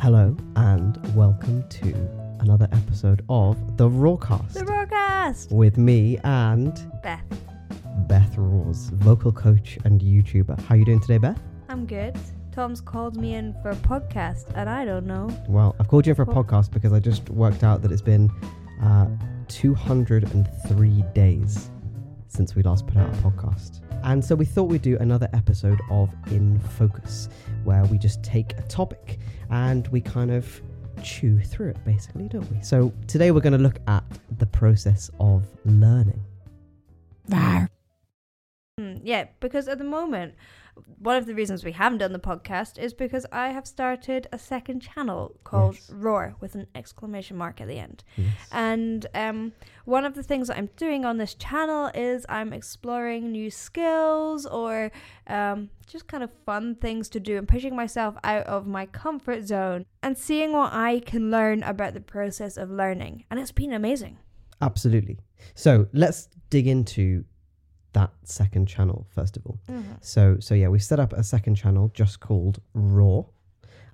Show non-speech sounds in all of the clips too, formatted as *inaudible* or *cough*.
Hello and welcome to another episode of the Roarcast The Roarcast! with me and Beth. Beth Roars, vocal coach and YouTuber. How are you doing today, Beth? I'm good. Tom's called me in for a podcast, and I don't know. Well, I've called you in for a podcast because I just worked out that it's been uh, 203 days since we last put out a podcast. And so we thought we'd do another episode of In Focus, where we just take a topic and we kind of chew through it, basically, don't we? So today we're going to look at the process of learning. Hmm, yeah, because at the moment, one of the reasons we haven't done the podcast is because I have started a second channel called Yes. Roar with an exclamation mark at the end. Yes. And um, one of the things that I'm doing on this channel is I'm exploring new skills or um, just kind of fun things to do and pushing myself out of my comfort zone and seeing what I can learn about the process of learning. And it's been amazing. Absolutely. So let's dig into that second channel first of all. So so yeah, we've set up a second channel just called Roar,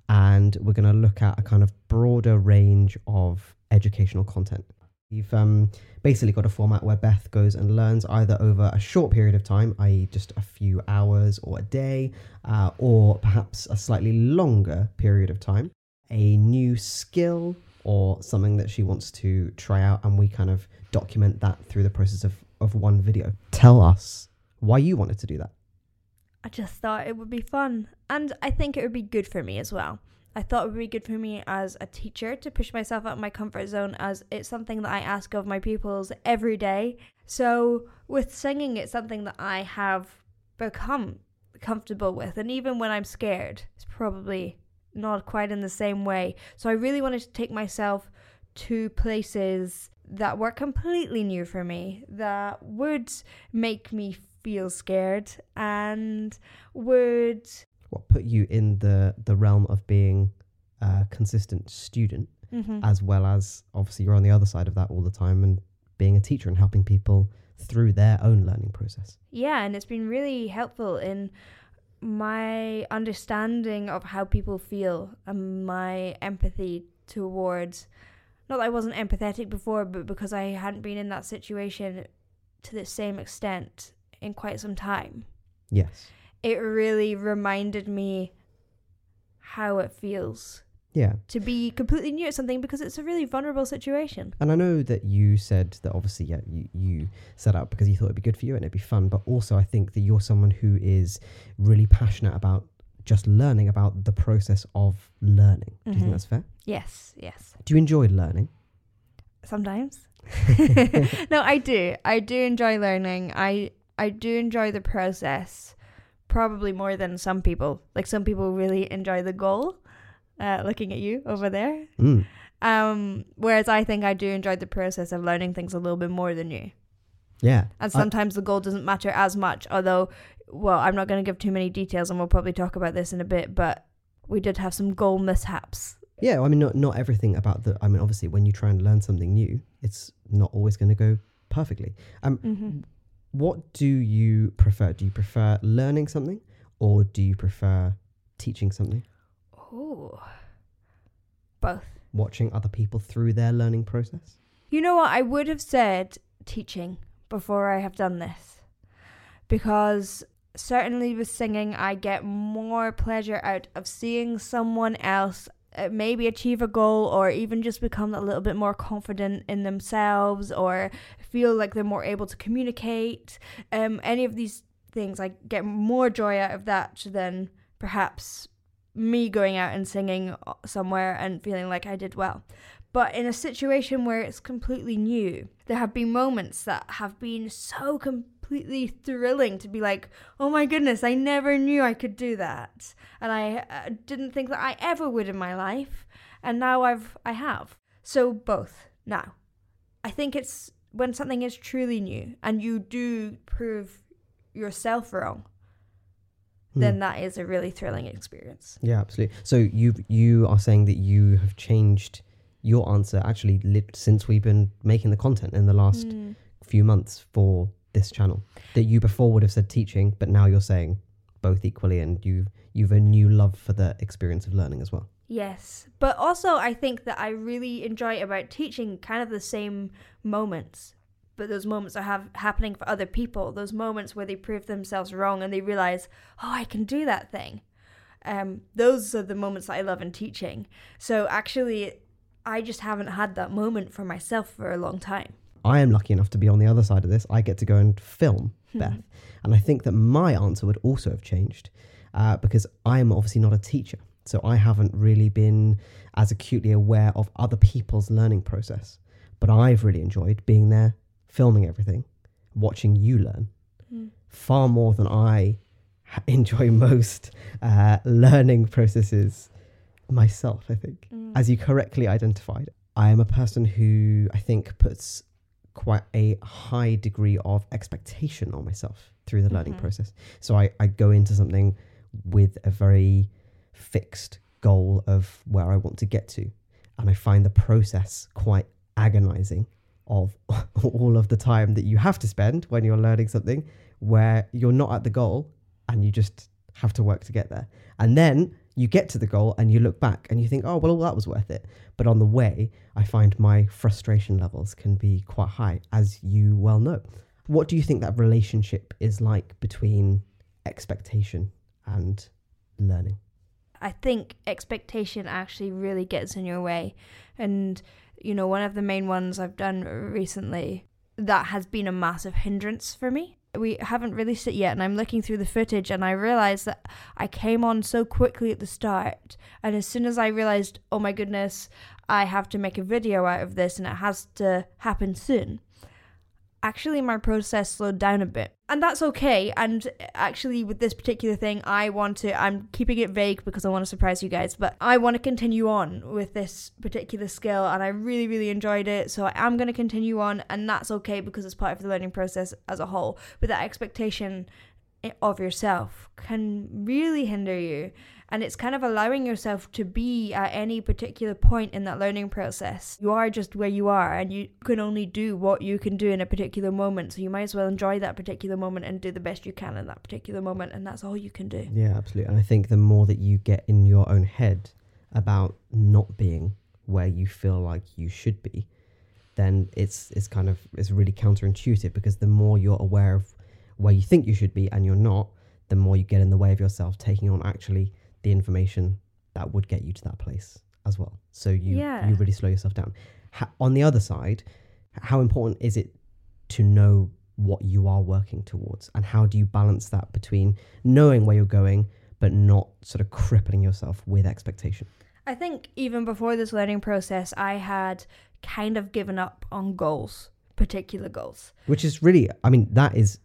and we're going to look at a kind of broader range of educational content. We've um, basically got a format where Beth goes and learns either over a short period of time, i.e., just a few hours or a day, uh, or perhaps a slightly longer period of time, a new skill or something that she wants to try out, and we kind of document that through the process of, of one video. Tell us why you wanted to do that. I just thought it would be fun. And I think it would be good for me as well. I thought it would be good for me as a teacher to push myself out of my comfort zone as it's something that I ask of my pupils every day. So with singing, it's something that I have become comfortable with. And even when I'm scared, it's probably not quite in the same way. So I really wanted to take myself to places that were completely new for me, that would make me feel scared and would what put you in the the realm of being a consistent student Mhm. as well as obviously you're on the other side of that all the time and being a teacher and helping people through their own learning process yeah and it's been really helpful in my understanding of how people feel and my empathy towards not that I wasn't empathetic before but because I hadn't been in that situation to the same extent in quite some time. Yes. It really reminded me how it feels yeah. to be completely new at something because it's a really vulnerable situation. and i know that you said that obviously yeah you, you set up because you thought it'd be good for you and it'd be fun but also i think that you're someone who is really passionate about just learning about the process of learning do you think that's fair Yes, yes. do you enjoy learning Sometimes. *laughs* *laughs* no, I do. I do enjoy learning. I I do enjoy the process probably more than some people. Like some people really enjoy the goal. Uh, looking at you over there. Mm. Um, whereas I think I do enjoy the process of learning things a little bit more than you. yeah And I- sometimes the goal doesn't matter as much, although, well, I'm not going to give too many details and we'll probably talk about this in a bit, but we did have some goal mishaps. Yeah, I mean, not not everything about the. I mean, obviously, when you try and learn something new, it's not always going to go perfectly. Um, Mm-hmm. what do you prefer? Do you prefer learning something, or do you prefer teaching something? Oh, both. Watching other people through their learning process. You know what? I would have said teaching before I have done this. Because certainly with singing, I get more pleasure out of seeing someone else uh, maybe achieve a goal or even just become a little bit more confident in themselves or feel like they're more able to communicate. Um, any of these things, I get more joy out of that than perhaps me going out and singing uh, somewhere and feeling like I did well. But in a situation where it's completely new, there have been moments that have been so completely thrilling to be like, oh my goodness, I never knew I could do that. And I uh, didn't think that I ever would in my life. And now I've, I have. So both now. I think it's when something is truly new and you do prove yourself wrong, Hmm. then that is a really thrilling experience. Yeah, absolutely. So you you are saying that you have changed your answer actually lit since we've been making the content in the last Mm. few months for this channel. That you before would have said teaching, but now you're saying both equally, and you you've a new love for the experience of learning as well. Yes. But also, I think that I really enjoy about teaching kind of the same moments. But those moments are have happening for other people. Those moments where they prove themselves wrong and they realize, oh, I can do that thing. Um, those are the moments that I love in teaching. So actually, I just haven't had that moment for myself for a long time. I am lucky enough to be on the other side of this. I get to go and film Hmm. Beth. And I think that my answer would also have changed uh, because I am obviously not a teacher. So I haven't really been as acutely aware of other people's learning process. But I've really enjoyed being there, filming everything, watching you learn Hmm. far more than I enjoy *laughs* most uh, learning processes myself, I think. Mm. As you correctly identified, I am a person who I think puts quite a high degree of expectation on myself through the learning Mhm. process. So I, I go into something with a very fixed goal of where I want to get to. And I find the process quite agonizing of *laughs* all of the time that you have to spend when you're learning something where you're not at the goal and you just have to work to get there. And then you get to the goal and you look back and you think, oh, well, that was worth it. But on the way, I find my frustration levels can be quite high, as you well know. What do you think that relationship is like between expectation and learning? I think expectation actually really gets in your way. And, you know, one of the main ones I've done recently that has been a massive hindrance for me. We haven't released it yet, and I'm looking through the footage, and I realized that I came on so quickly at the start. And as soon as I realized, oh my goodness, I have to make a video out of this and it has to happen soon, actually my process slowed down a bit. And that's okay. And actually, with this particular thing, I want to, I'm keeping it vague because I want to surprise you guys, but I want to continue on with this particular skill and I really, really enjoyed it. So I am going to continue on, and that's okay because it's part of the learning process as a whole. But that expectation of yourself can really hinder you. And it's kind of allowing yourself to be at any particular point in that learning process. You are just where you are, and you can only do what you can do in a particular moment. So you might as well enjoy that particular moment and do the best you can in that particular moment. And that's all you can do. Yeah, absolutely. And I think the more that you get in your own head about not being where you feel like you should be, then it's it's kind of it's really counterintuitive because the more you're aware of where you think you should be and you're not, the more you get in the way of yourself taking on actually the information that would get you to that place as well. So you Yeah. you really slow yourself down. Ha- on the other side, how important is it to know what you are working towards and how do you balance that between knowing where you're going but not sort of crippling yourself with expectation? I think even before this learning process, I had kind of given up on goals, particular goals. Which is really I mean that is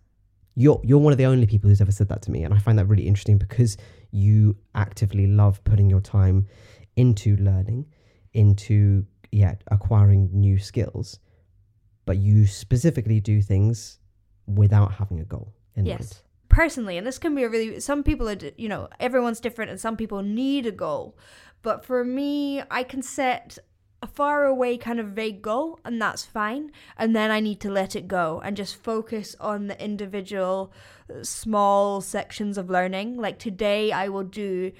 you're you're one of the only people who's ever said that to me and I find that really interesting because you actively love putting your time into learning, into yeah, acquiring new skills, but you specifically do things without having a goal in mind. Yes. Personally, and this can be a really, some people are, you know, everyone's different and some people need a goal. But for me, I can set a far away kind of vague goal and that's fine. And then I need to let it go and just focus on the individual uh, small sections of learning. Like today, I will do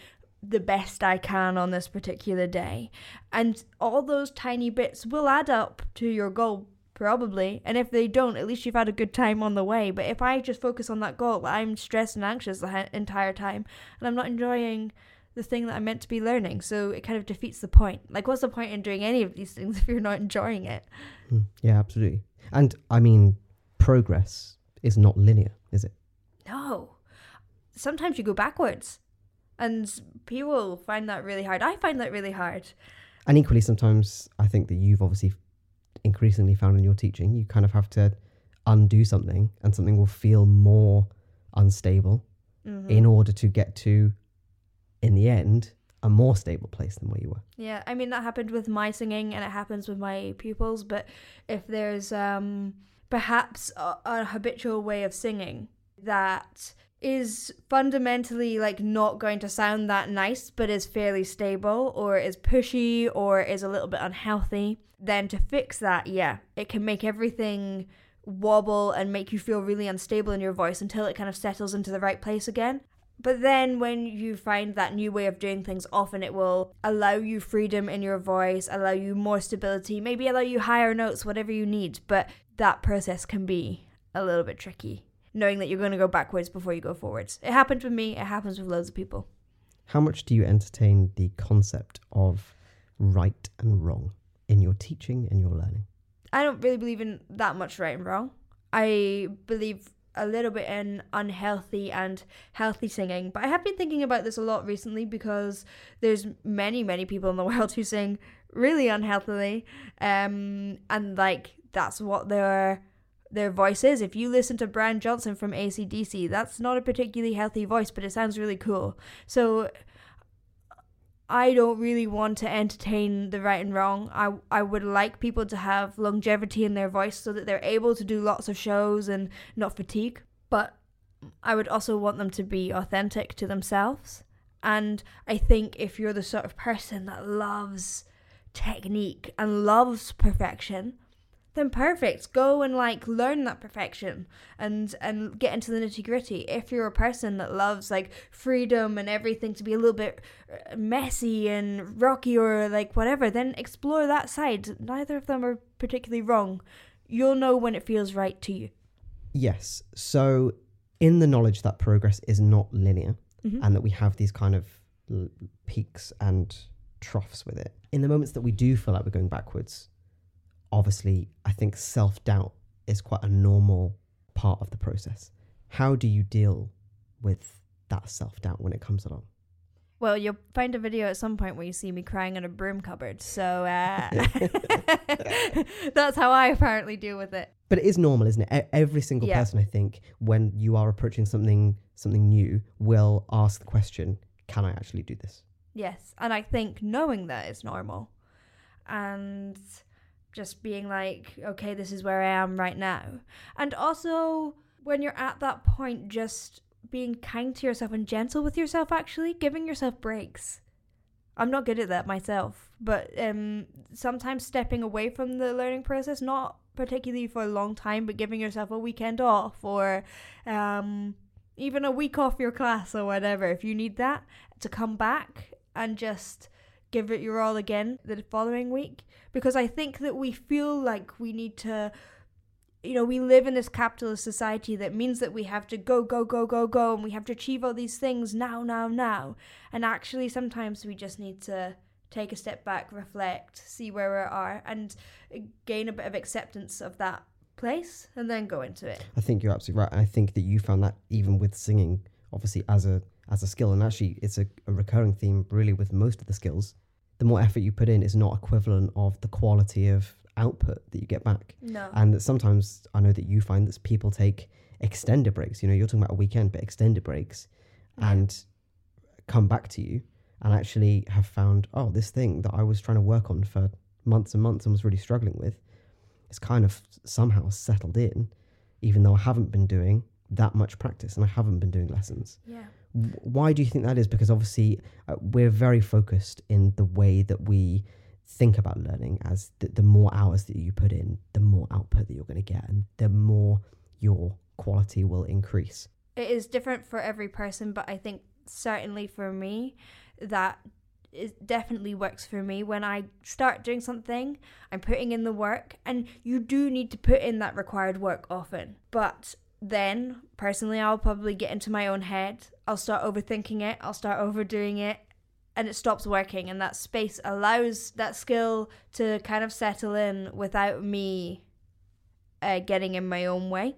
the best I can on this particular day. And all those tiny bits will add up to your goal Probably. And if they don't, at least you've had a good time on the way. But if I just focus on that goal, I'm stressed and anxious the entire time and I'm not enjoying the thing that I'm meant to be learning. So it kind of defeats the point. Like, what's the point in doing any of these things *laughs* if you're not enjoying it? Mm, Yeah, absolutely. And I mean, progress is not linear, is it? No. Sometimes you go backwards. And people find that really hard. I find that really hard. And equally, sometimes I think that you've obviously increasingly found in your teaching, you kind of have to undo something and something will feel more unstable Mhm. in order to get to, in the end, a more stable place than where you were. Yeah, I mean that happened with my singing and it happens with my pupils, but if there's um perhaps a, a habitual way of singing that is fundamentally like not going to sound that nice but is fairly stable or is pushy or is a little bit unhealthy, then to fix that, yeah, it can make everything wobble and make you feel really unstable in your voice until it kind of settles into the right place again. But then when you find that new way of doing things, often it will allow you freedom in your voice, allow you more stability, maybe allow you higher notes, whatever you need. But that process can be a little bit tricky, knowing that you're going to go backwards before you go forwards. It happened with me, it happens with loads of people. How much do you entertain the concept of right and wrong in your teaching and your learning? I don't really believe in that much right and wrong. I believe a little bit in unhealthy and healthy singing. But I have been thinking about this a lot recently because there's many, many people in the *laughs* world who sing really unhealthily. Um, and like that's what their their voice is. If you listen to Brian Johnson from ACDC, that's not a particularly healthy voice, but it sounds really cool. So I don't really want to entertain the right and wrong. I I would like people to have longevity in their voice so that they're able to do lots of shows and not fatigue. But I would also want them to be authentic to themselves. And I think if you're the sort of person that loves technique and loves perfection, then perfect. Go and like learn that perfection and and get into the nitty gritty. If you're a person that loves like freedom and everything to be a little bit uh, messy and rocky or like whatever, then explore that side. Neither of them are particularly wrong. You'll know when it feels right to you. Yes. So, in the knowledge that progress is not linear Mhm. and that we have these kind of l- peaks and troughs with it, in the moments that we do feel like we're going backwards, obviously, I think self doubt is quite a normal part of the process. How do you deal with that self doubt when it comes along? Well, you'll find a video at some point where you see me crying in a broom cupboard. So uh, *laughs* that's how I apparently deal with it. But it is normal, isn't it? E- Every single Yeah. person, I think, when you are approaching something something new, will ask the question, "Can I actually do this?" Yes, and I think knowing that is normal and just being like, okay, this is where I am right now. And also, when you're at that point, just being kind to yourself and gentle with yourself, actually, giving yourself breaks. I'm not good at that myself, but um, sometimes stepping away from the learning process, not particularly for a long time, but giving yourself a weekend off or um, even a week off your class or whatever, if you need that, to come back and just give it your all again the following week because I think that we feel like we need to you know we live in this capitalist society that means that we have to go go go go go and we have to achieve all these things now now now and actually sometimes we just need to take a step back reflect see where we are and gain a bit of acceptance of that place and then go into it I think you're absolutely right. I think that you found that even with singing, obviously as a as a skill, and actually it's a, a recurring theme really with most of the skills. The more effort you put in is not equivalent of the quality of output that you get back. no And that sometimes I know that you find that people take extended breaks. You know, you're talking about a weekend, but extended breaks, Yeah. and come back to you and actually have found, oh, this thing that I was trying to work on for months and months and was really struggling with, is kind of somehow settled in, even though I haven't been doing that much practice and I haven't been doing lessons. yeah Why do you think that is? Because obviously uh, we're very focused in the way that we think about learning as the, the more hours that you put in, the more output that you're going to get and the more your quality will increase. it is different for every person, but I think certainly for me, that it definitely works for me. When I start doing something, I'm putting in the work, and you do need to put in that required work often. But then, personally, I'll probably get into my own head. I'll start overthinking it, I'll start overdoing it, and it stops working. And that space allows that skill to kind of settle in without me uh, getting in my own way.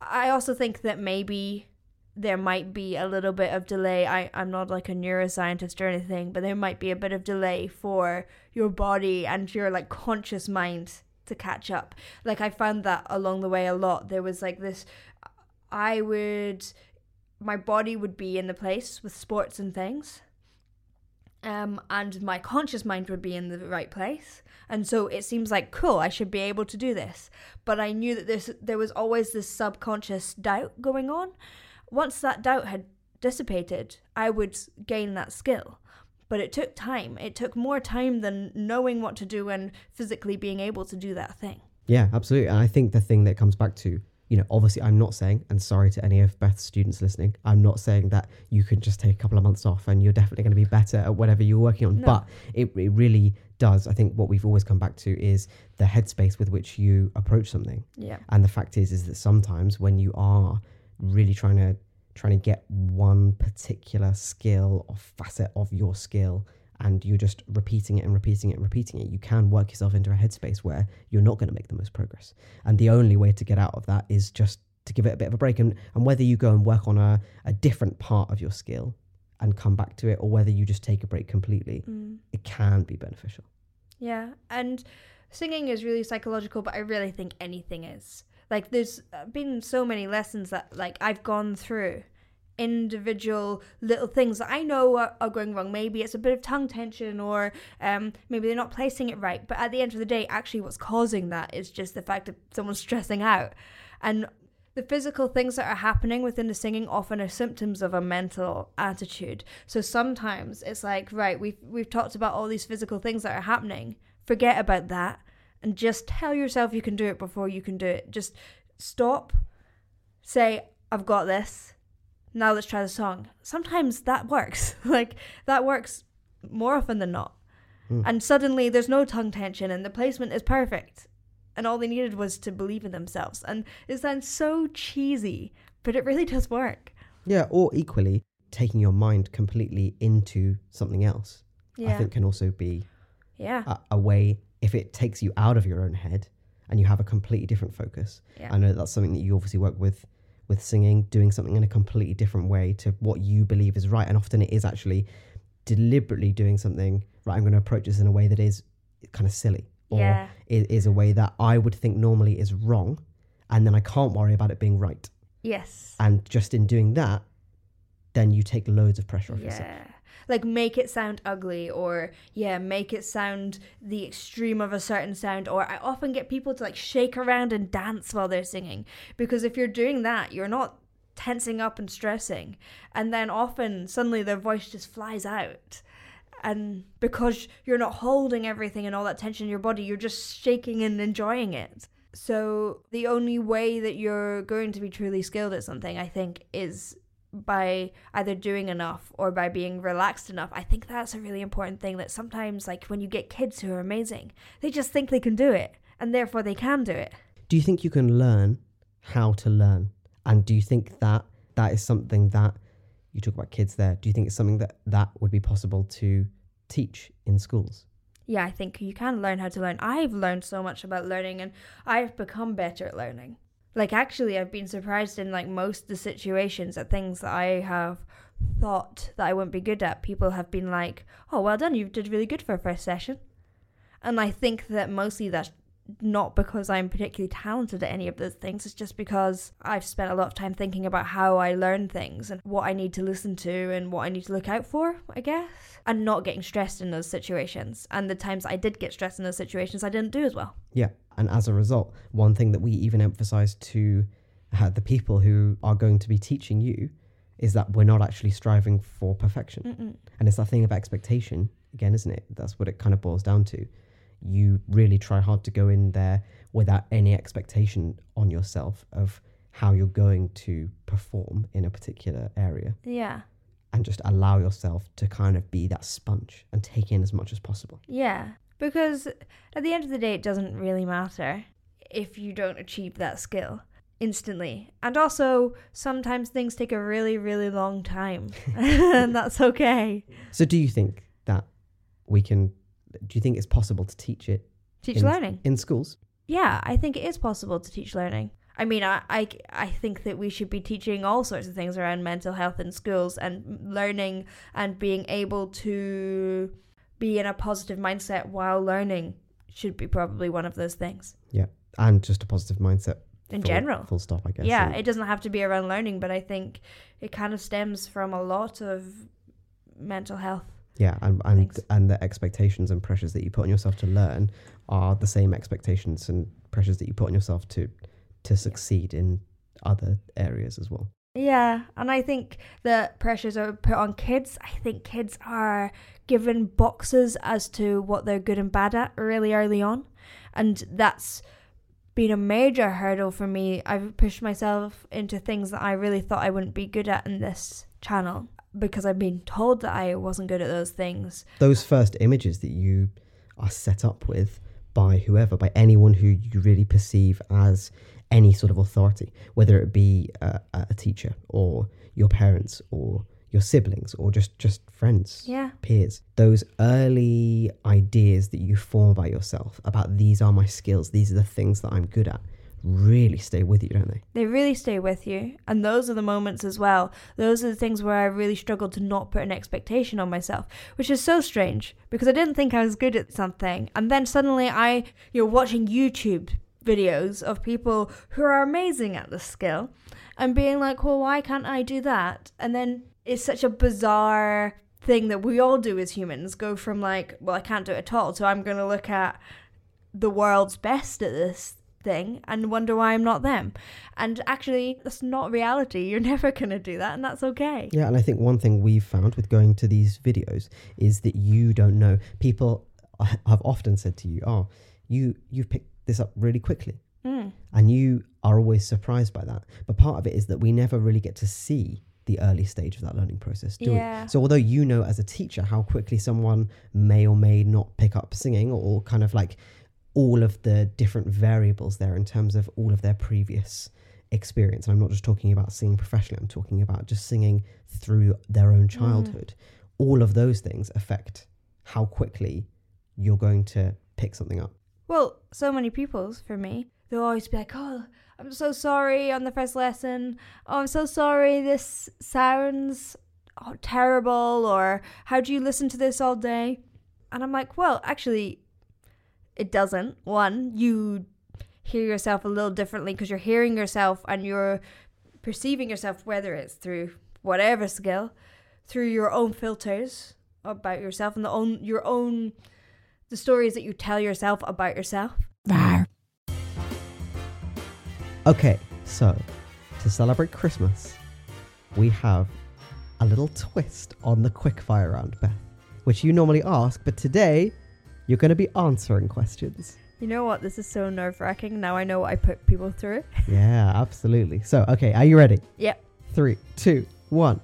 I also think that maybe there might be a little bit of delay. I, I'm not like a neuroscientist or anything, but there might be a bit of delay for your body and your like conscious mind to catch up. Like I found that along the way a lot. There was like this I would my body would be in the place with sports and things. Um, and my conscious mind would be in the right place. And so it seems like cool, I should be able to do this. But I knew that this there was always this subconscious doubt going on. Once that doubt had dissipated, I would gain that skill. But it took time. It took more time than knowing what to do and physically being able to do that thing. Yeah, absolutely. And I think the thing that comes back to you know, obviously, I'm not saying, and sorry to any of Beth's students listening, I'm not saying that you can just take a couple of months off and you're definitely going to be better at whatever you're working on. No. But it, it really does. I think what we've always come back to is the headspace with which you approach something. Yeah. And the fact is, is that sometimes when you are really trying to trying to get one particular skill or facet of your skill and you're just repeating it and repeating it and repeating it, you can work yourself into a headspace where you're not going to make the most progress. And the only way to get out of that is just to give it a bit of a break. And, and whether you go and work on a, a different part of your skill and come back to it, or whether you just take a break completely, Mm. it can be beneficial. Yeah, and singing is really psychological, but I really think anything is. Like, there's been so many lessons that, like, I've gone through individual little things that I know are, are going wrong. Maybe it's a bit of tongue tension, or um, maybe they're not placing it right. But at the end of the day, actually, what's causing that is just the fact that someone's stressing out. And the physical things that are happening within the singing often are symptoms of a mental attitude. So sometimes it's like, right, we've we've talked about all these physical things that are happening. Forget about that and just tell yourself you can do it before you can do it. Just stop, say, I've got this. Now let's try the song. Sometimes that works. *laughs* like that works more often than not. Mm. And suddenly there's no tongue tension and the placement is perfect. And all they needed was to believe in themselves. And it sounds so cheesy, but it really *laughs* does work. Yeah, or equally, taking your mind completely into something else, Yeah. I think can also be yeah. a, a way if it takes you out of your own head and you have a completely different focus. Yeah. I know that's something that you obviously work with with singing, doing something in a completely different way to what you believe is right. And often it is actually deliberately doing something, right, I'm going to approach this in a way that is kind of silly or yeah. is, is a way that I would think normally is wrong. And then I can't worry about it being right. Yes. And just in doing that, then you take loads of pressure off yourself. Like make it sound ugly or yeah, make it sound the extreme of a certain sound or I often get people to like shake around and dance while they're singing because if you're doing that, you're not tensing up and stressing and then often suddenly their voice just flies out. And because you're not holding everything and all that tension in your body, you're just shaking and enjoying it. So the only way that you're going to be truly skilled at something, I think, is by either doing enough or by being relaxed enough. I think that's a really important thing that sometimes like when you get kids who are amazing, they just think they can do it and therefore they can do it. Do you think you can learn how to learn? And do you think that that is something that you talk about kids there? Do you think it's something that that would be possible to teach in schools? Yeah, I think you can learn how to learn. I've learned so much about learning and I've become better at learning. Like actually I've been surprised in like most of the situations at things that I have thought that I wouldn't be good at. People have been like, "Oh, well done. You did really good for a first session." And I think that mostly that's not because I'm particularly talented at any of those things. It's just because I've spent a lot of time thinking about how I learn things and what I need to listen to and what I need to look out for, I guess. And not getting stressed in those situations. And the times I did get stressed in those situations, I didn't do as well. Yeah. And as a result, one thing that we even emphasize to uh, the people who are going to be teaching you is that we're not actually striving for perfection. Mm-mm. And it's that thing of expectation, again, isn't it? That's what it kind of boils down to. You really try hard to go in there without any expectation on yourself of how you're going to perform in a particular area Yeah. and just allow yourself to kind of be that sponge and take in as much as possible. Yeah. Because at the end of the day, it doesn't really matter if you don't achieve that skill instantly. And also, sometimes things take a really, really long time. *laughs* and that's okay. So, do you think that we can? Do you think it's possible to teach it Teach In- learning. in schools? Yeah, I think it is possible to teach learning. I mean, I, I, I think that we should be teaching all sorts of things around mental health in schools and learning and being able to be in a positive mindset while learning should be probably one of those things Yeah, And just a positive mindset in full- general. Full stop, I guess. Yeah, And- it doesn't have to be around learning, but I think it kind of stems from a lot of mental health. Yeah, and and, Thanks. and the expectations and pressures that you put on yourself to learn are the same expectations and pressures that you put on yourself to to succeed in other areas as well. Yeah, and I think the pressures are put on kids. I think kids are given boxes as to what they're good and bad at really early on. And that's been a major hurdle for me. I've pushed myself into things that I really thought I wouldn't be good at in this channel because I've been told that I wasn't good at those things. Those first images that you are set up with by whoever, by anyone who you really perceive as any sort of authority, whether it be a, a teacher or your parents or your siblings or just just friends Yeah. peers those early ideas that you form about yourself about these are my skills these are the things that i'm good at really stay with you don't they They really stay with you. And those are the moments as well. Those are the things where I really struggled to not put an expectation on myself, which is so strange because I didn't think I was good at something. And then suddenly I, you're watching YouTube videos of people who are amazing at the skill and being like, well, why can't I do that? And then it's such a bizarre thing that we all do as humans go from like, well, I can't do it at all. So I'm going to look at the world's best at this thing and wonder why I'm not them. And actually, that's not reality. You're *laughs* never going to do that, and that's okay. yeah and i think one thing we've found with going to these videos is that you don't know people have often said to you oh you you've picked this up really quickly Mm. and you are always surprised by that but part of it is that we never really get to see the early stage of that learning process do Yeah. we so although you know as a teacher how quickly someone may or may not pick up singing or kind of like all of the different variables there in terms of all of their previous experience and i'm not just talking about singing professionally i'm talking about just singing through their own mm. childhood all of those things affect how quickly you're going to pick something up Well, so many people's for me. They'll always be like, "Oh, I'm so sorry on the first lesson. Oh, I'm so sorry. This sounds oh, terrible." Or how do you listen to this all day? And I'm like, "Well, actually, it doesn't. One, you hear yourself a little differently because you're hearing yourself and you're perceiving yourself, whether it's through whatever skill, through your own filters about yourself and the own your own the stories that you tell yourself about yourself. Okay, so to celebrate Christmas, we have a little twist on the quickfire round, Beth, which you normally ask, but today you're going to be answering questions. You know what? This is so nerve wracking. Now I know what I put people through. *laughs* Yeah, absolutely. So, okay, are you ready? Yep. Three, two, one.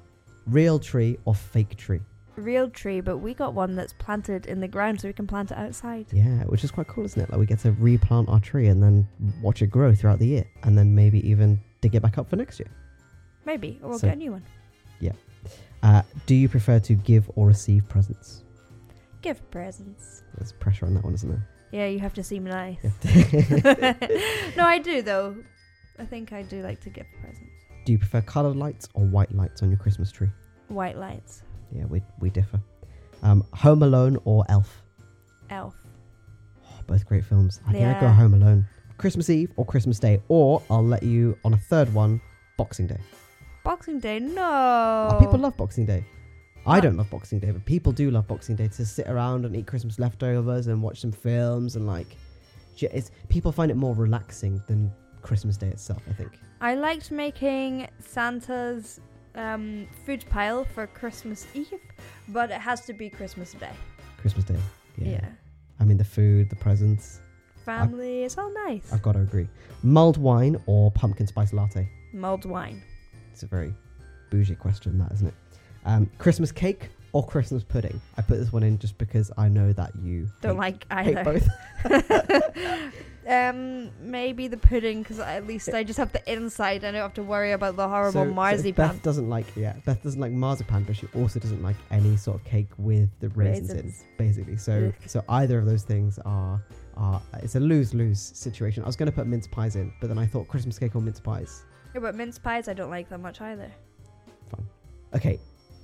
Real tree or fake tree? Real tree, but we got one that's planted in the ground so we can plant it outside. Yeah, which is quite cool, isn't it? Like we get to replant our tree and then watch it grow throughout the year, and then maybe even dig it back up for next year. Maybe. Or we'll So- get a new one. Yeah. Uh, do you prefer to give or receive presents? Give presents. There's pressure on that one, isn't there? Yeah, you have to seem nice. *laughs* No, I do though. I think I do like to give presents. do you prefer coloured lights or white lights on your Christmas tree? White lights. Yeah, we, we differ. Um, Home Alone or Elf? Elf. Oh, both great films. I think I'd go Home Alone. Christmas Eve or Christmas Day, or I'll let you on a third one, Boxing Day. Boxing Day. No. Oh, people love Boxing Day. I don't love Boxing Day, but people do love Boxing Day to sit around and eat Christmas leftovers and watch some films and like, it's people find it more relaxing than Christmas Day itself. I think. I liked making Santa's um, food pile for Christmas Eve, but it has to be Christmas Day. Christmas Day. Yeah. yeah. I mean the food, the presents. Family, it's all nice. I've got to agree. Mulled wine or pumpkin spice latte. Mulled wine. It's a very bougie question, that isn't it? Um, Christmas cake or Christmas pudding. I put this one in just because I know that you Don't hate, like hate either. both. *laughs* *laughs* um, maybe the pudding because at least I just have the inside. I don't have to worry about the horrible So- so marzipan. Beth doesn't like yeah. Beth doesn't like marzipan, but she also doesn't like any sort of cake with the raisins, Raisins. in, basically. So so either of those things are are it's a lose lose situation. I was going to put mince pies in, but then I thought Christmas cake or mince pies. Yeah, but mince pies, I don't like that much either. Fine. Okay,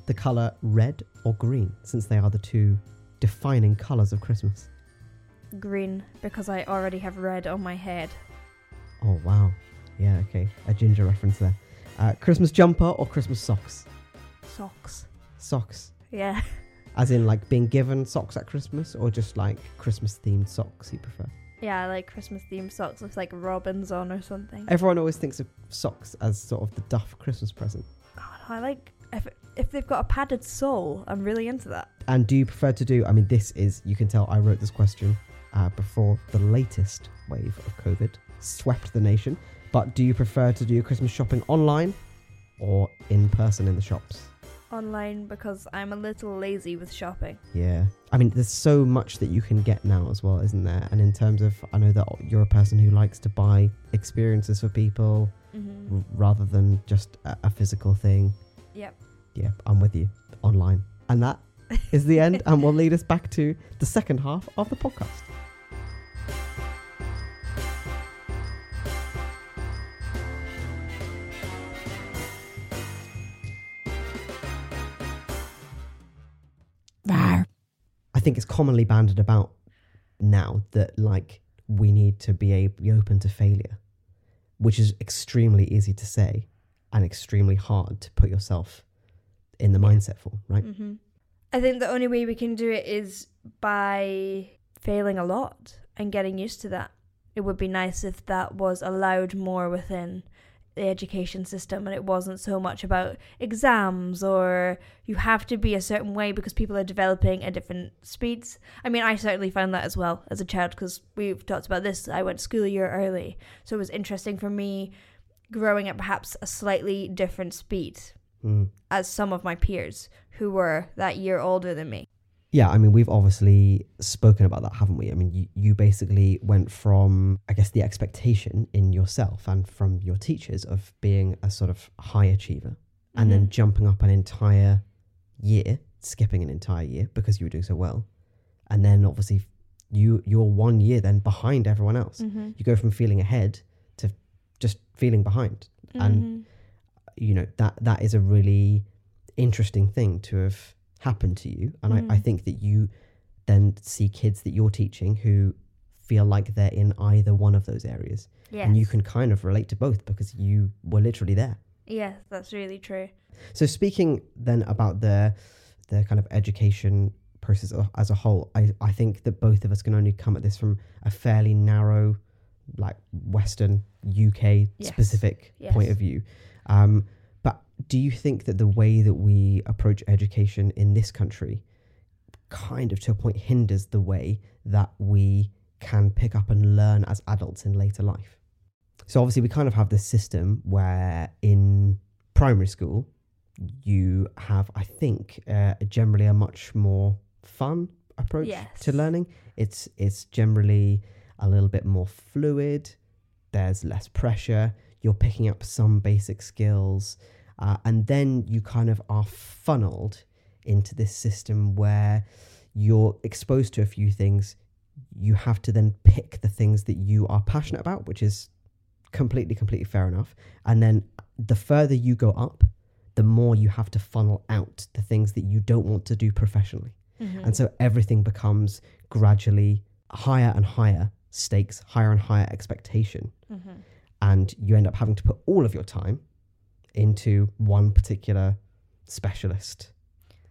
the color red or green, since they are the two defining colors of Christmas. Green because I already have red on my head. Oh wow, yeah, okay, a ginger reference there. Uh, Christmas jumper or Christmas socks? Socks. Socks, Yeah. *laughs* as in like being given socks at Christmas, or just like Christmas themed socks you prefer? Yeah, I like Christmas themed socks with like robins on or something. Everyone always thinks of socks as sort of the duff Christmas present. Oh, no, I like if if they've got a padded sole. I'm really into that. And do you prefer to do? I mean, this is you can tell I wrote this question uh, before the latest wave of COVID. swept the nation. But do you prefer to do your Christmas shopping online or in person in the shops? Online because I'm a little lazy with shopping. Yeah. I mean, there's so much that you can get now as well, isn't there? And in terms of, I know that you're a person who likes to buy experiences for people Mm-hmm. r- rather than just a, a physical thing. Yep. Yeah, I'm with you. Online. And that *laughs* is the end and will lead us back to the second half of the podcast. I think it's commonly banded about now that like we need to be, a, be open to failure, which is extremely easy to say and extremely hard to put yourself in the mindset for, right? Mm-hmm. I think the only way we can do it is by failing a lot and getting used to that. It would be nice if that was allowed more within the education system and it wasn't so much about exams or you have to be a certain way because people are developing at different speeds. I mean, I certainly found that as well as a child because we've talked about this. I went to school a year early, so it was interesting for me growing at perhaps a slightly different speed Mm. as some of my peers who were that year older than me. Yeah, I mean, we've obviously spoken about that, haven't we? I mean, you, you basically went from, I guess, the expectation in yourself and from your teachers of being a sort of high achiever and then Mhm. jumping up an entire year, skipping an entire year because you were doing so well. And then obviously you you're one year then behind everyone else. Mm-hmm. You go from feeling ahead to just feeling behind. And you know that that is a really interesting thing to have happened to you and I, I Mm. think that you then see kids that you're teaching who feel like they're in either one of those areas yes. and you can kind of relate to both because you were literally there Yes, that's really true. so speaking then about the the kind of education process as a whole i, I think that both of us can only come at this from a fairly narrow like western uk Yes. specific Yes. point of view um, but do you think that the way that we approach education in this country kind of to a point hinders the way that we can pick up and learn as adults in later life? So obviously we kind of have this system where in primary school you have, I think, uh, generally a much more fun approach to learning. It's it's generally a little bit more fluid. There's less pressure. You're picking up some basic skills, uh, and then you kind of are funneled into this system where you're exposed to a few things. You have to then pick the things that you are passionate about, which is completely, completely fair enough. And then the further you go up, the more you have to funnel out the things that you don't want to do professionally. Mm-hmm. And so everything becomes gradually higher and higher stakes, higher and higher expectation. mm-hmm. And you end up having to put all of your time into one particular specialist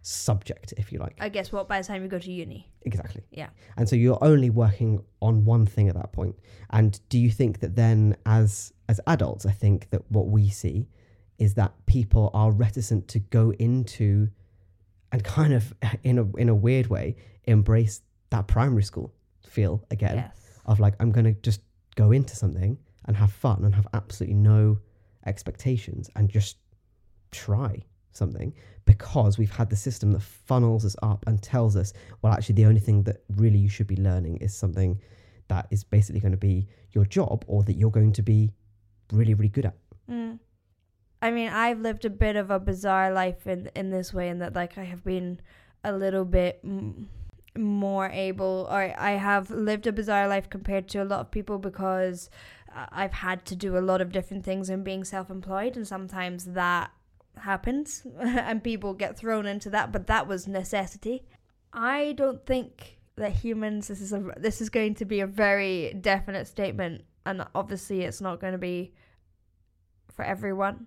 subject, if you like. I guess what by the time you go to uni. Exactly. Yeah. And so you're only working on one thing at that point. And do you think that then as as adults, I think that what we see is that people are reticent to go into and kind of *laughs* in a in a weird way embrace that primary school feel again Yes. of like I'm going to just go into something and have fun and have absolutely no expectations and just try something because we've had the system that funnels us up and tells us well actually the only thing that really you should be learning is something that is basically going to be your job or that you're going to be really really good at Mm. I mean, I've lived a bit of a bizarre life in in this way, in that like I have been a little bit m- more able, or I have lived a bizarre life compared to a lot of people because I've had to do a lot of different things in being self-employed, and sometimes that happens, *laughs* and people get thrown into that. But that was necessity. I don't think that humans. This is a this is going to be a very definite statement, and obviously it's not going to be for everyone,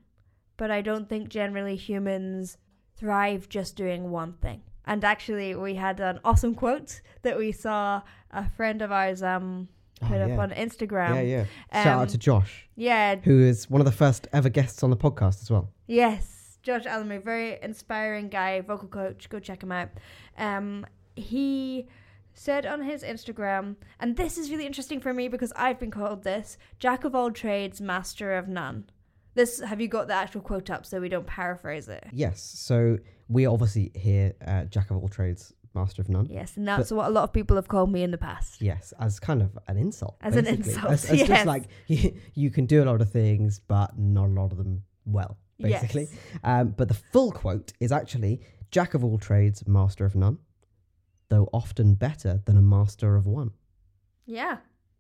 but I don't think generally humans thrive just doing one thing. And actually, we had an awesome quote that we saw a friend of ours um put Oh, up yeah. on Instagram. yeah yeah shout out Um, to josh Yeah, who is one of the first ever guests on the podcast as well Yes, Josh Alamu, very inspiring guy, vocal coach. Go check him out. Um, he said on his Instagram, and this is really interesting for me because I've been called this Jack of all trades, master of none. This have you got the actual quote up so we don't paraphrase it? Yes. So we obviously hear uh, Jack of all trades, master of none. Yes, and that's what a lot of people have called me in the past. Yes, as kind of an insult. As an insult, As, as yes. just like *laughs* you, you can do a lot of things, but not a lot of them well, basically. Yes. Um, but the full quote is actually Jack of all trades, master of none, though often better than a master of one. Yeah.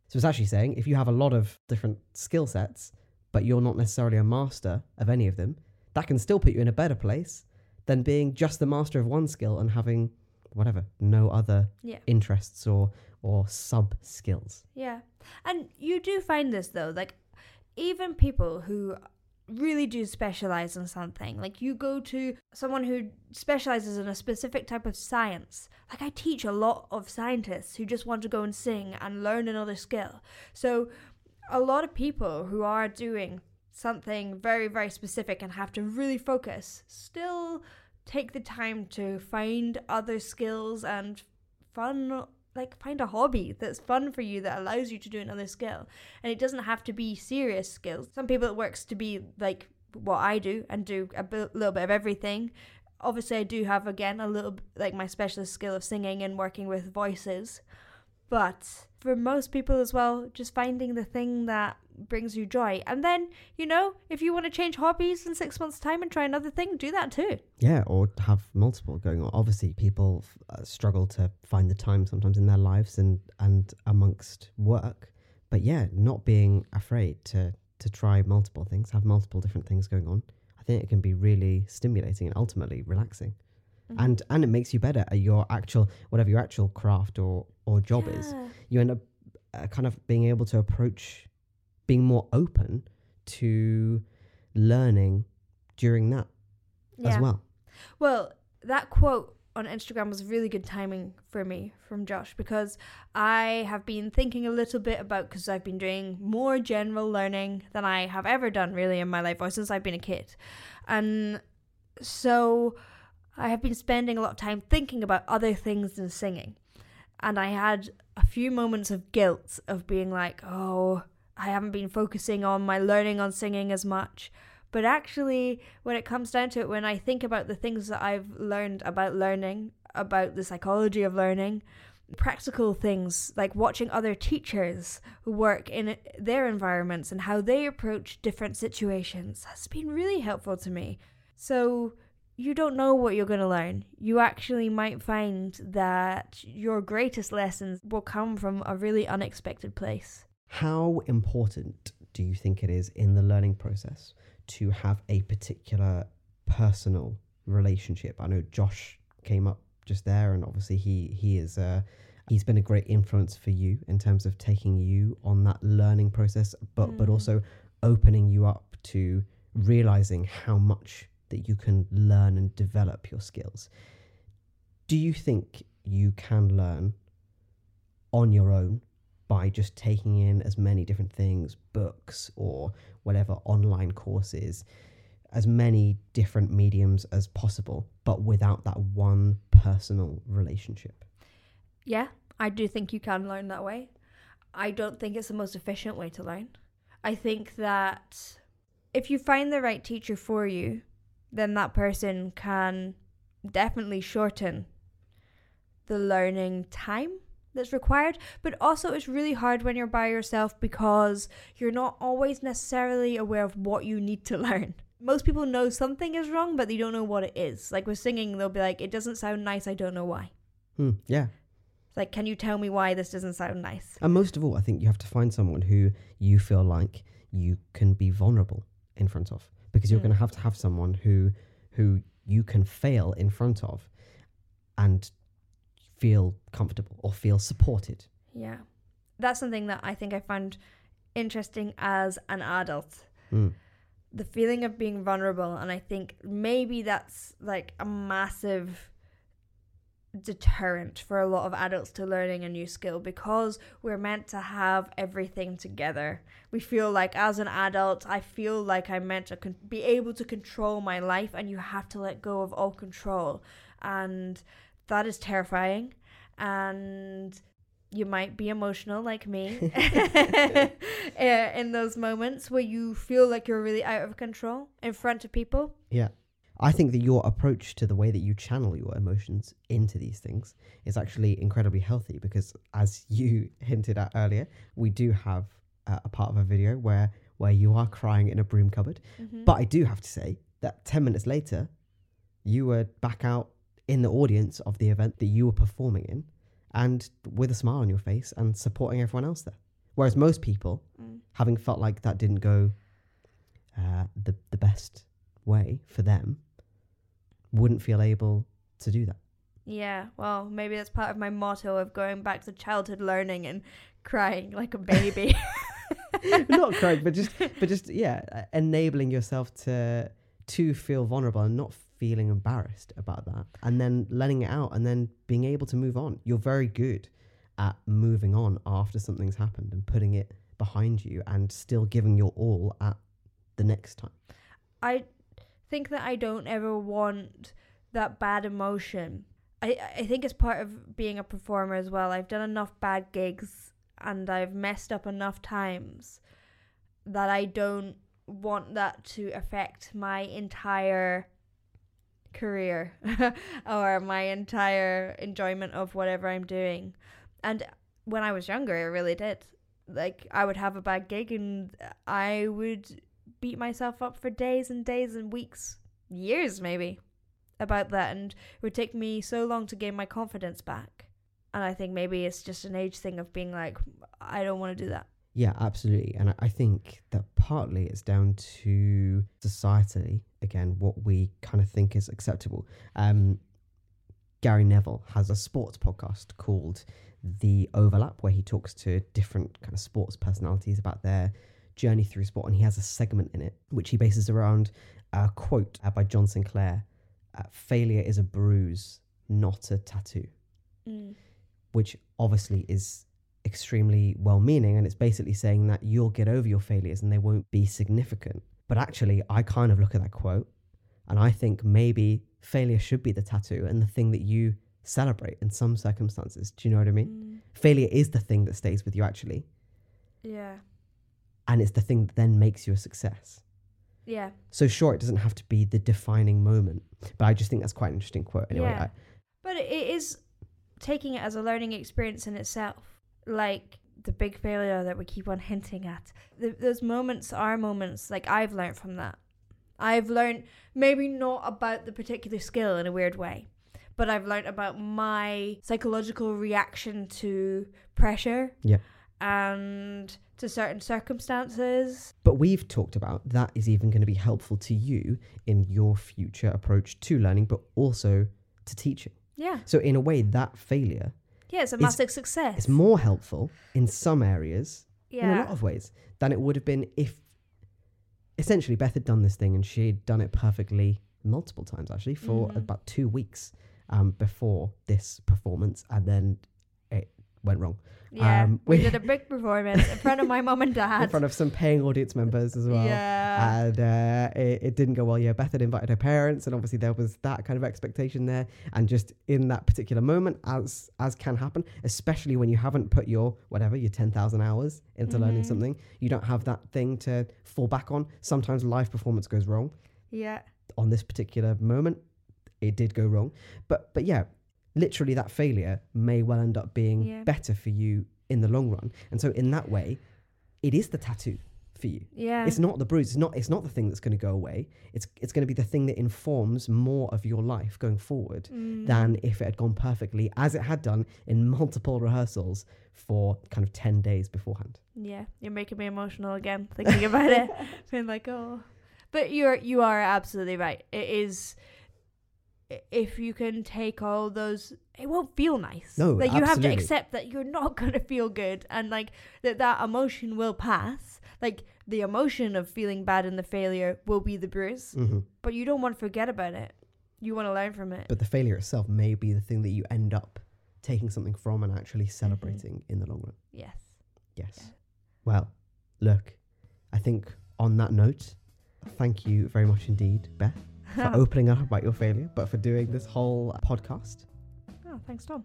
So it's actually saying if you have a lot of different skill sets, but you're not necessarily a master of any of them, that can still put you in a better place than being just the master of one skill and having whatever, no other Yeah. interests or or sub skills. Yeah. And you do find this though, like even people who really do specialize in something, like you go to someone who specializes in a specific type of science. Like I teach a lot of scientists who just want to go and sing and learn another skill. So a lot of people who are doing something very very specific and have to really focus still take the time to find other skills and fun like find a hobby that's fun for you that allows you to do another skill. And it doesn't have to be serious skills. Some people it works to be like what i do and do a little bit of everything. Obviously i do have again a little like my specialist skill of singing and working with voices. But for most people as well just finding the thing that brings you joy and then you know if you want to change hobbies in six months time and try another thing do that too Yeah, or have multiple going on. Obviously, people uh, struggle to find the time sometimes in their lives and and amongst work. But yeah, not being afraid to to try multiple things, have multiple different things going on. I think it can be really stimulating and ultimately relaxing. Mm-hmm. And and it makes you better at your actual whatever your actual craft or or job is. You end up uh, kind of being able to approach being more open to learning during that as well. Well, that quote on Instagram was really good timing for me from Josh because I have been thinking a little bit about because I've been doing more general learning than I have ever done really in my life or since I've been a kid. And so I have been spending a lot of time thinking about other things than singing. And I had a few moments of guilt of being like, oh, I haven't been focusing on my learning on singing as much. But actually, when it comes down to it, when I think about the things that I've learned about learning, about the psychology of learning, practical things like watching other teachers work in their environments and how they approach different situations has been really helpful to me. So, you don't know what you're going to learn. You actually might find that your greatest lessons will come from a really unexpected place. How important do you think it is in the learning process to have a particular personal relationship? I know Josh came up just there, and obviously he he is uh, he's been a great influence for you in terms of taking you on that learning process, but but Mm. also opening you up to realizing how much that you can learn and develop your skills. Do you think you can learn on your own by just taking in as many different things, books or whatever online courses, as many different mediums as possible, but without that one personal relationship? Yeah, I do think you can learn that way. I don't think it's the most efficient way to learn. I think that if you find the right teacher for you, then that person can definitely shorten the learning time that's required. But also, it's really hard when you're by yourself because you're not always necessarily aware of what you need to *laughs* learn. Most people know something is wrong, but they don't know what it is. Like with singing, they'll be like, it doesn't sound nice, I don't know why. Hmm, yeah. It's like, can you tell me why this doesn't sound nice? And most of all, I think you have to find someone who you feel like you can be vulnerable in front of because you're Mm. going to have to have someone who who you can fail in front of and feel comfortable or feel supported. Yeah. That's something that I think I found interesting as an adult. Mm. The feeling of being vulnerable. And I think maybe that's like a massive deterrent for a lot of adults to learning a new skill because we're meant to have everything together. We feel like as an adult, I feel like I'm meant to con- be able to control my life, and you have to let go of all control. And that is terrifying. and you might be emotional like me *laughs* *laughs* in those moments where you feel like you're really out of control in front of people. Yeah. I think that your approach to the way that you channel your emotions into these things is actually incredibly healthy because, as you *laughs* hinted at earlier, we do have uh, a part of a video where where you are crying in a broom cupboard. Mm-hmm. But I do have to say that ten minutes later, you were back out in the audience of the event that you were performing in, and with a smile on your face and supporting everyone else there. Whereas most people, Mm. having felt like that didn't go uh, the the best way for them, wouldn't feel able to do that. Yeah, well, maybe that's part of my motto of going back to childhood learning and crying like a baby. *laughs* not crying, but just *laughs* but just yeah, uh, enabling yourself to to feel vulnerable and not feeling embarrassed about that, and then letting it out, and then being able to move on. You're very good at moving on after something's happened and putting it behind you, and still giving your all at the next time. I think that I don't ever want that bad emotion. I I think it's part of being a performer as well. I've done enough bad gigs and I've messed up enough times that I don't want that to affect my entire career *laughs* or my entire enjoyment of whatever I'm doing. And when I was younger, it really did. Like I would have a bad gig and I would beat myself up for days and days and weeks, years maybe, about that. And it would take me so long to gain my confidence back. And I think maybe it's just an age thing of being like, I don't want to do that. Yeah, absolutely. And I- think that partly it's down to societally, again, what we kind of think is acceptable. Um, Gary Neville has a sports podcast called The Overlap, where he talks to different kind of sports personalities about their journey through sport. And he has a segment in it, which he bases around a quote uh, by John Sinclair uh, Failure is a bruise, not a tattoo Mm. which obviously is extremely well meaning. And it's basically saying that you'll get over your failures and they won't be significant. But actually, I kind of look at that quote and I think maybe failure should be the tattoo and the thing that you celebrate in some circumstances. Do you know what I mean? Mm. Failure is the thing that stays with you actually. Yeah. And it's the thing that then makes you a success. Yeah. So, sure, it doesn't have to be the defining moment, but I just think that's quite an interesting quote. Anyway, Yeah. I, But it is taking it as a learning experience in itself. Like the big failure that we keep on hinting at. Th those moments are moments, like I've learned from that. I've learned maybe not about the particular skill in a weird way, but I've learned about my psychological reaction to pressure. Yeah. And to certain circumstances. But we've talked about that is even going to be helpful to you in your future approach to learning, but also to teaching. Yeah. So, in a way, that failure Yeah, it's a It's- massive success. It's more helpful in some areas, in a lot of ways, than it would have been if essentially Beth had done this thing and she'd done it perfectly multiple times, actually, for Mhm. about two weeks um, before this performance, and then it went wrong. Yeah. Um, we we- did a big performance in front of my mum and dad. *laughs* In front of some paying audience members as well. Yeah. and uh, it, it didn't go well. Yeah, Beth had invited her parents, and obviously there was that kind of expectation there. And just in that particular moment, as as can happen, especially when you haven't put your whatever your ten thousand hours into learning Mhm. something, you don't have that thing to fall back on. Sometimes live performance goes wrong. yeah. On this particular moment, it did go wrong. But but yeah, literally that failure may well end up being Yeah. better for you in the long run. And so in that way, it is the tattoo for you. Yeah. It's not the bruise. It's not. It's not the thing that's going to go away. It's it's going to be the thing that informs more of your life going forward Mm. than if it had gone perfectly as it had done in multiple rehearsals for kind of ten days beforehand. Yeah, you're making me emotional again thinking about it. *laughs* Being like, oh, but you're you are absolutely right. It is. If you can take all those, it won't feel nice. No, like you have to accept that you're not *laughs* gonna feel good, and like that that emotion will pass. Like the emotion of feeling bad and the failure will be the bruise, hmm but you don't want to forget about it. You want to learn from it. But the failure itself may be the thing that you end up taking something from and actually celebrating in the long run. yes. Yes. Yeah. Well, look, I think on that note, thank you very much indeed, Beth, for *laughs* opening up about your failure, but for doing this whole podcast. oh, thanks, Tom.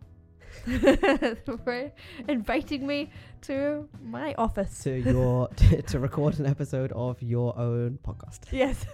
*laughs* for inviting me to my office. to your *laughs* to, to record an episode of your own podcast. Yes.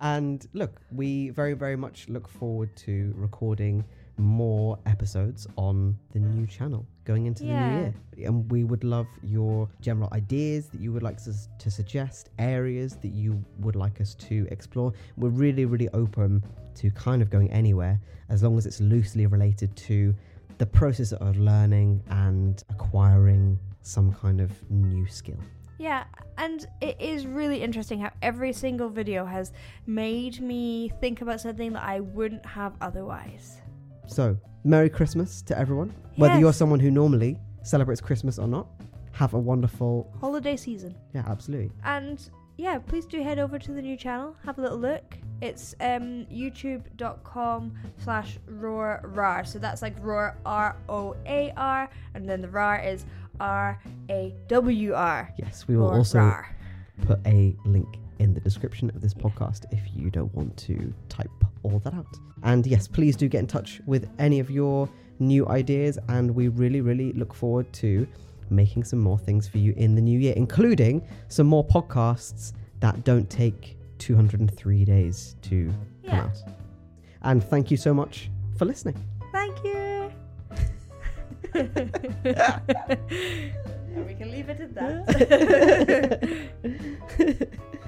And look, we very very much look forward to recording more episodes on the new channel going into the new year. And we would love your general ideas that you would like us to suggest, areas that you would like us to explore. We're really, really open to kind of going anywhere as long as it's loosely related to the process of learning and acquiring some kind of new skill. Yeah, and it is really interesting how every single video has made me think about something that I wouldn't have otherwise. So, Merry Christmas to everyone. Whether you're someone who normally celebrates Christmas or not, have a wonderful. Holiday season. Yeah, absolutely. And yeah, please do head over to the new channel, have a little look. It's um, youtube.com slash roar rawr. So that's like roar R O A R, and then the rawr is R A W R. Yes, we will Roar also rawr. put a link in the description of this podcast if you don't want to type all that out. And yes, please do get in touch with any of your new ideas, and we really, really look forward to making some more things for you in the new year, including some more podcasts that don't take 203 days to come out. And thank you so much for listening. Thank you. *laughs* and we can leave it at that. *laughs*